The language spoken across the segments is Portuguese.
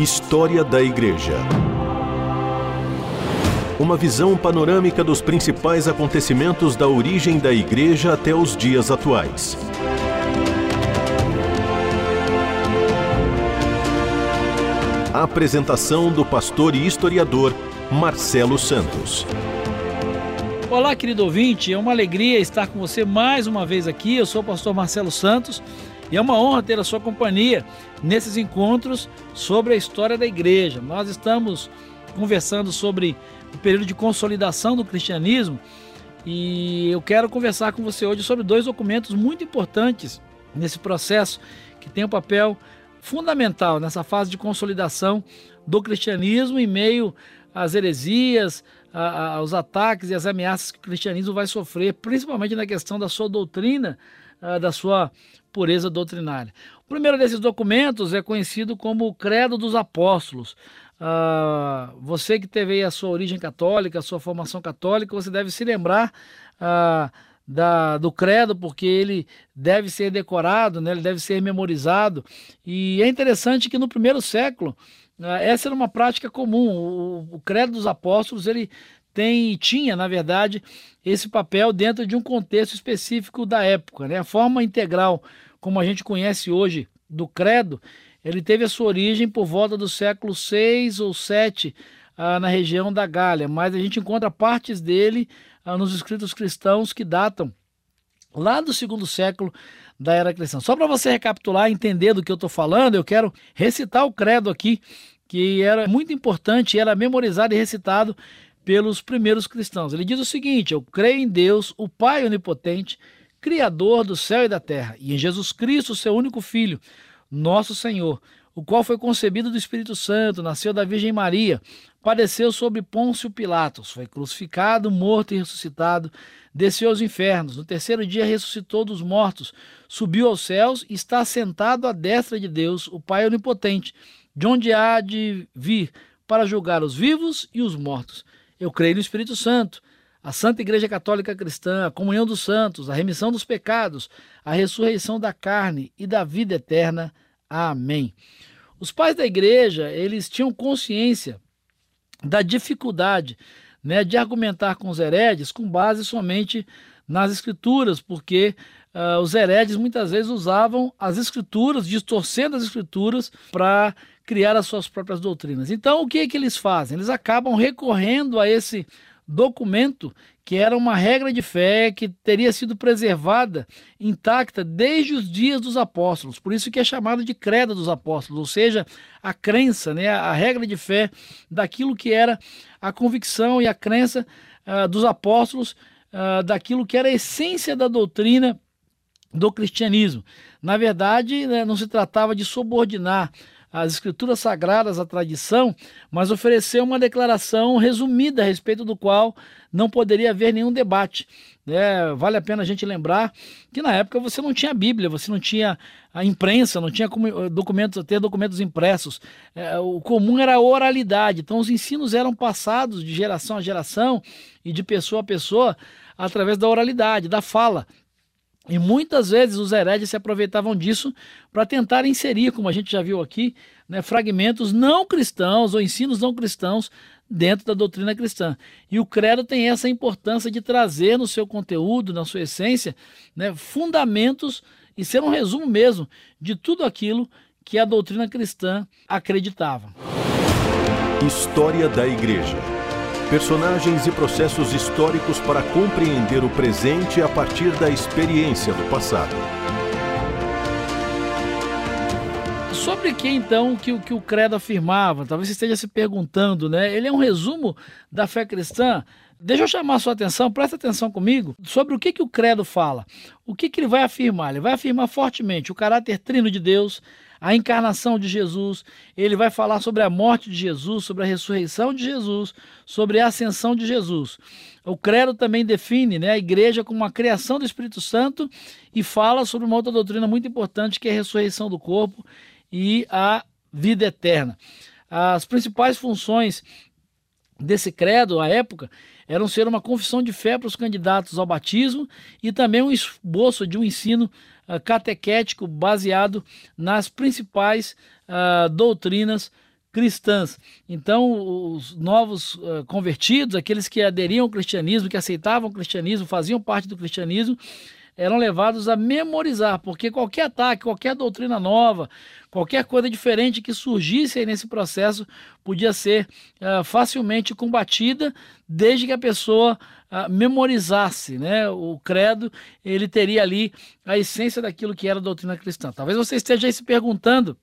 História da Igreja. Uma visão panorâmica dos principais acontecimentos da origem da Igreja até os dias atuais. A apresentação do pastor e historiador Marcelo Santos. Olá, querido ouvinte, é uma alegria estar com você mais uma vez aqui. Eu sou o pastor Marcelo Santos e é uma honra ter a sua companhia nesses encontros sobre a história da igreja. Nós estamos conversando sobre o período de consolidação do cristianismo e eu quero conversar com você hoje sobre dois documentos muito importantes nesse processo que tem um papel fundamental nessa fase de consolidação do cristianismo em meio às heresias, aos ataques e às ameaças que o cristianismo vai sofrer, principalmente na questão da sua doutrina, a, da sua pureza doutrinária. O primeiro desses documentos é conhecido como o Credo dos Apóstolos. Uh, você que teve a sua origem católica, a sua formação católica, você deve se lembrar uh, da, do credo, porque ele deve ser decorado, né, ele deve ser memorizado. E é interessante que no primeiro século ah, essa era uma prática comum. O credo dos apóstolos ele tem tinha, na verdade, esse papel dentro de um contexto específico da época. Né? A forma integral, como a gente conhece hoje, do credo, ele teve a sua origem por volta do século 6 ou 7 ah, na região da Gália, mas a gente encontra partes dele ah, nos escritos cristãos que datam lá do segundo século da era cristã. Só para você recapitular, entender do que eu estou falando, eu quero recitar o credo aqui, que era muito importante, era memorizado e recitado pelos primeiros cristãos. Ele diz o seguinte: Eu creio em Deus, o Pai onipotente, Criador do céu e da terra, e em Jesus Cristo, seu único Filho, nosso Senhor o qual foi concebido do Espírito Santo, nasceu da Virgem Maria, padeceu sob Pôncio Pilatos, foi crucificado, morto e ressuscitado, desceu aos infernos, no terceiro dia ressuscitou dos mortos, subiu aos céus e está sentado à destra de Deus, o Pai Onipotente, de onde há de vir para julgar os vivos e os mortos. Eu creio no Espírito Santo, a Santa Igreja Católica Cristã, a comunhão dos santos, a remissão dos pecados, a ressurreição da carne e da vida eterna. Amém. Os pais da igreja, eles tinham consciência da dificuldade né, de argumentar com os heredes com base somente nas escrituras, porque uh, os heredes muitas vezes usavam as escrituras, distorcendo as escrituras para criar as suas próprias doutrinas. Então, o que é que eles fazem? Eles acabam recorrendo a esse documento que era uma regra de fé que teria sido preservada intacta desde os dias dos apóstolos. Por isso que é chamado de credo dos apóstolos, ou seja, a crença, né, a regra de fé daquilo que era a convicção e a crença uh, dos apóstolos, uh, daquilo que era a essência da doutrina do cristianismo. Na verdade, né, não se tratava de subordinar as escrituras sagradas à tradição, mas ofereceu uma declaração resumida a respeito do qual não poderia haver nenhum debate. É, vale a pena a gente lembrar que na época você não tinha Bíblia, você não tinha a imprensa, não tinha como, documentos, ter documentos impressos. É, o comum era a oralidade, então os ensinos eram passados de geração a geração e de pessoa a pessoa através da oralidade, da fala. E muitas vezes os heredes se aproveitavam disso para tentar inserir, como a gente já viu aqui, né, fragmentos não cristãos ou ensinos não cristãos dentro da doutrina cristã. E o credo tem essa importância de trazer no seu conteúdo, na sua essência, né, fundamentos e ser um resumo mesmo de tudo aquilo que a doutrina cristã acreditava. História da Igreja personagens e processos históricos para compreender o presente a partir da experiência do passado. Sobre que então que, que o credo afirmava? Talvez você esteja se perguntando, né? Ele é um resumo da fé cristã. Deixa eu chamar a sua atenção, presta atenção comigo, sobre o que, que o credo fala. O que, que ele vai afirmar? Ele vai afirmar fortemente o caráter trino de Deus, a encarnação de Jesus, ele vai falar sobre a morte de Jesus, sobre a ressurreição de Jesus, sobre a ascensão de Jesus. O credo também define né, a igreja como uma criação do Espírito Santo e fala sobre uma outra doutrina muito importante que é a ressurreição do corpo e a vida eterna. As principais funções desse credo à época eram ser uma confissão de fé para os candidatos ao batismo e também um esboço de um ensino uh, catequético baseado nas principais uh, doutrinas cristãs. Então, os novos uh, convertidos, aqueles que aderiam ao cristianismo, que aceitavam o cristianismo, faziam parte do cristianismo, eram levados a memorizar, porque qualquer ataque, qualquer doutrina nova, qualquer coisa diferente que surgisse nesse processo podia ser uh, facilmente combatida, desde que a pessoa uh, memorizasse né? o credo, ele teria ali a essência daquilo que era a doutrina cristã. Talvez você esteja aí se perguntando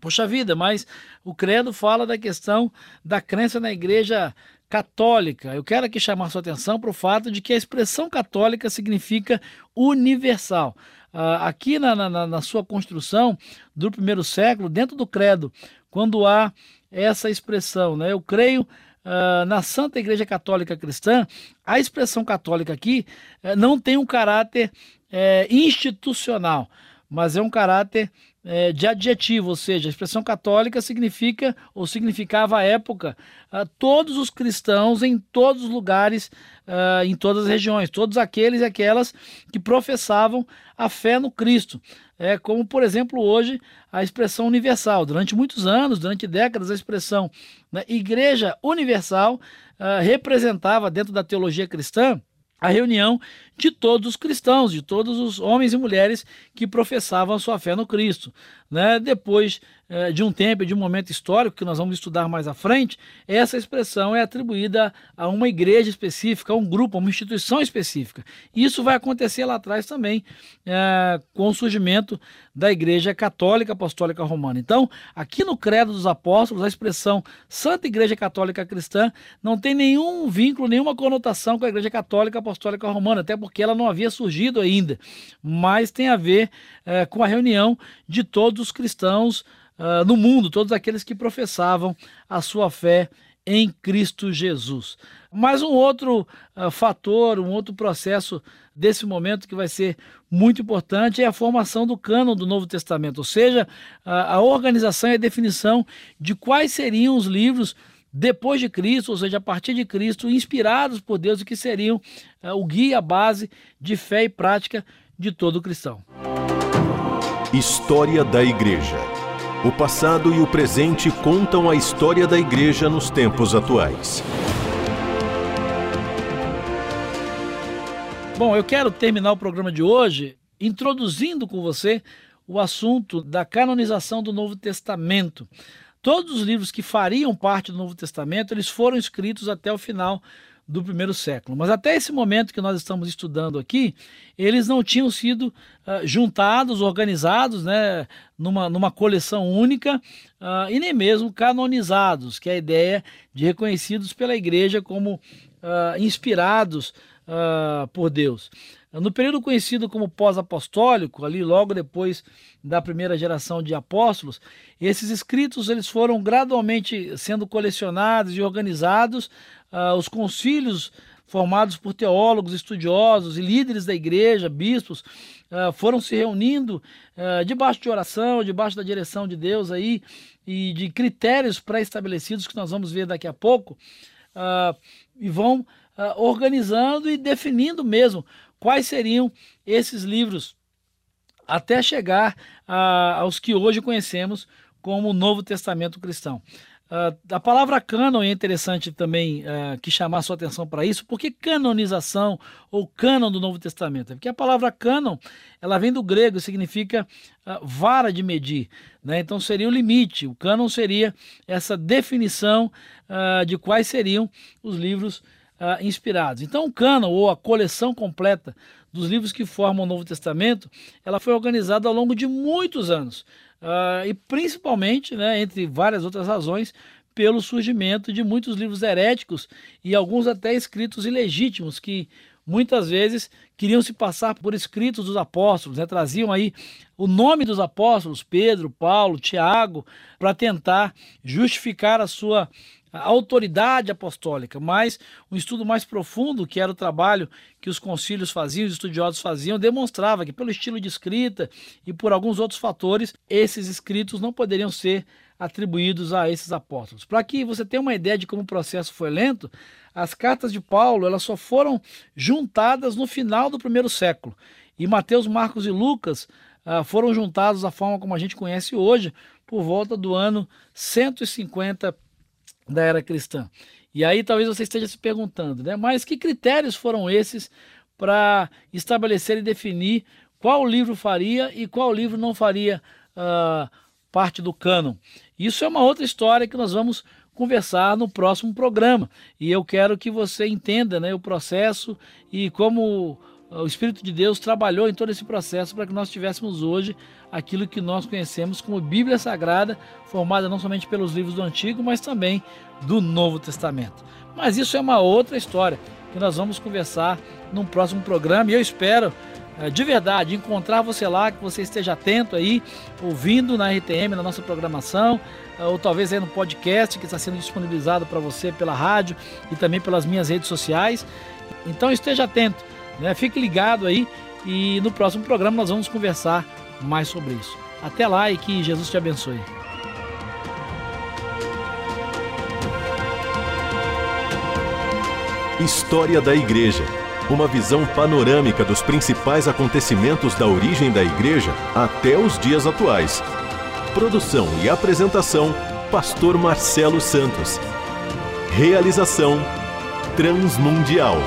Poxa vida, mas o credo fala da questão da crença na igreja católica. Eu quero aqui chamar sua atenção para o fato de que a expressão católica significa universal. Uh, aqui na, na, na, sua construção do primeiro século, dentro do credo, quando há essa expressão, né, eu creio uh, na Santa Igreja Católica Cristã, a expressão católica aqui uh, não tem um caráter eh, institucional, mas é um caráter é, de adjetivo, ou seja, a expressão católica significa ou significava à época a todos os cristãos em todos os lugares, uh, em todas as regiões, todos aqueles e aquelas que professavam a fé no Cristo. É como, por exemplo, hoje a expressão universal. Durante muitos anos, durante décadas, a expressão né, Igreja Universal uh, representava dentro da teologia cristã a reunião de todos os cristãos, de todos os homens e mulheres que professavam a sua fé no Cristo. Né? Depois eh, de um tempo, de um momento histórico que nós vamos estudar mais à frente, essa expressão é atribuída a uma igreja específica, a um grupo, a uma instituição específica. Isso vai acontecer lá atrás também eh, com o surgimento da Igreja Católica Apostólica Romana. Então, aqui no Credo dos Apóstolos, a expressão Santa Igreja Católica Cristã não tem nenhum vínculo, nenhuma conotação com a Igreja Católica Apostólica Romana, até porque ela não havia surgido ainda, mas tem a ver eh, com a reunião de todos os cristãos uh, no mundo, todos aqueles que professavam a sua fé em Cristo Jesus. Mas um outro uh, fator, um outro processo desse momento que vai ser muito importante é a formação do cânon do Novo Testamento, ou seja, a, a organização e a definição de quais seriam os livros depois de Cristo, ou seja, a partir de Cristo, inspirados por Deus e que seriam uh, o guia, a base de fé e prática de todo cristão. História da Igreja. O passado e o presente contam a história da Igreja nos tempos atuais. Bom, eu quero terminar o programa de hoje introduzindo com você o assunto da canonização do Novo Testamento. Todos os livros que fariam parte do Novo Testamento, eles foram escritos até o final do primeiro século. Mas até esse momento que nós estamos estudando aqui, eles não tinham sido uh, juntados, organizados né, numa, numa coleção única uh, e nem mesmo canonizados, que é a ideia de reconhecidos pela igreja como uh, inspirados por Deus. No período conhecido como pós-apostólico, ali logo depois da primeira geração de apóstolos, esses escritos eles foram gradualmente sendo colecionados e organizados. Uh, os concílios formados por teólogos, estudiosos e líderes da igreja, bispos, uh, foram se reunindo uh, debaixo de oração, debaixo da direção de Deus aí e de critérios pré-estabelecidos que nós vamos ver daqui a pouco, e vão organizando e definindo mesmo quais seriam esses livros até chegar a, aos que hoje conhecemos como o Novo Testamento cristão. Uh, a palavra cânon é interessante também uh, que chamar sua atenção para isso. Por que canonização ou cânon do Novo Testamento? É porque a palavra cânon ela vem do grego e significa uh, vara de medir. Né? Então seria o limite. O cânon seria essa definição de quais seriam os livros uh, inspirados. Então, o cânon, ou a coleção completa dos livros que formam o Novo Testamento, ela foi organizada ao longo de muitos anos. Uh, e principalmente, né, entre várias outras razões, pelo surgimento de muitos livros heréticos e alguns até escritos ilegítimos que muitas vezes queriam se passar por escritos dos apóstolos, né? traziam aí o nome dos apóstolos, Pedro, Paulo, Tiago, para tentar justificar a sua a autoridade apostólica, mas um estudo mais profundo, que era o trabalho que os concílios faziam, os estudiosos faziam, demonstrava que pelo estilo de escrita e por alguns outros fatores, esses escritos não poderiam ser atribuídos a esses apóstolos. Para que você tenha uma ideia de como o processo foi lento, as cartas de Paulo elas só foram juntadas no final do primeiro século. E Mateus, Marcos e Lucas ah, foram juntados da forma como a gente conhece hoje, por volta do ano 150 da era cristã. E aí talvez você esteja se perguntando, né? Mas que critérios foram esses para estabelecer e definir qual livro faria e qual livro não faria uh, parte do cânon? Isso é uma outra história que nós vamos conversar no próximo programa. E eu quero que você entenda né, o processo e como o Espírito de Deus trabalhou em todo esse processo para que nós tivéssemos hoje aquilo que nós conhecemos como Bíblia Sagrada, formada não somente pelos livros do Antigo, mas também do Novo Testamento. Mas isso é uma outra história que nós vamos conversar num próximo programa e eu espero eh, de verdade encontrar você lá, que você esteja atento aí, ouvindo na RTM, na nossa programação, eh, ou talvez aí no podcast que está sendo disponibilizado para você pela rádio e também pelas minhas redes sociais. Então esteja atento, né? fique ligado aí e no próximo programa nós vamos conversar mais sobre isso. Até lá e que Jesus te abençoe. História da Igreja. Uma visão panorâmica dos principais acontecimentos da origem da Igreja até os dias atuais. Produção e apresentação: Pastor Marcelo Santos. Realização: Transmundial.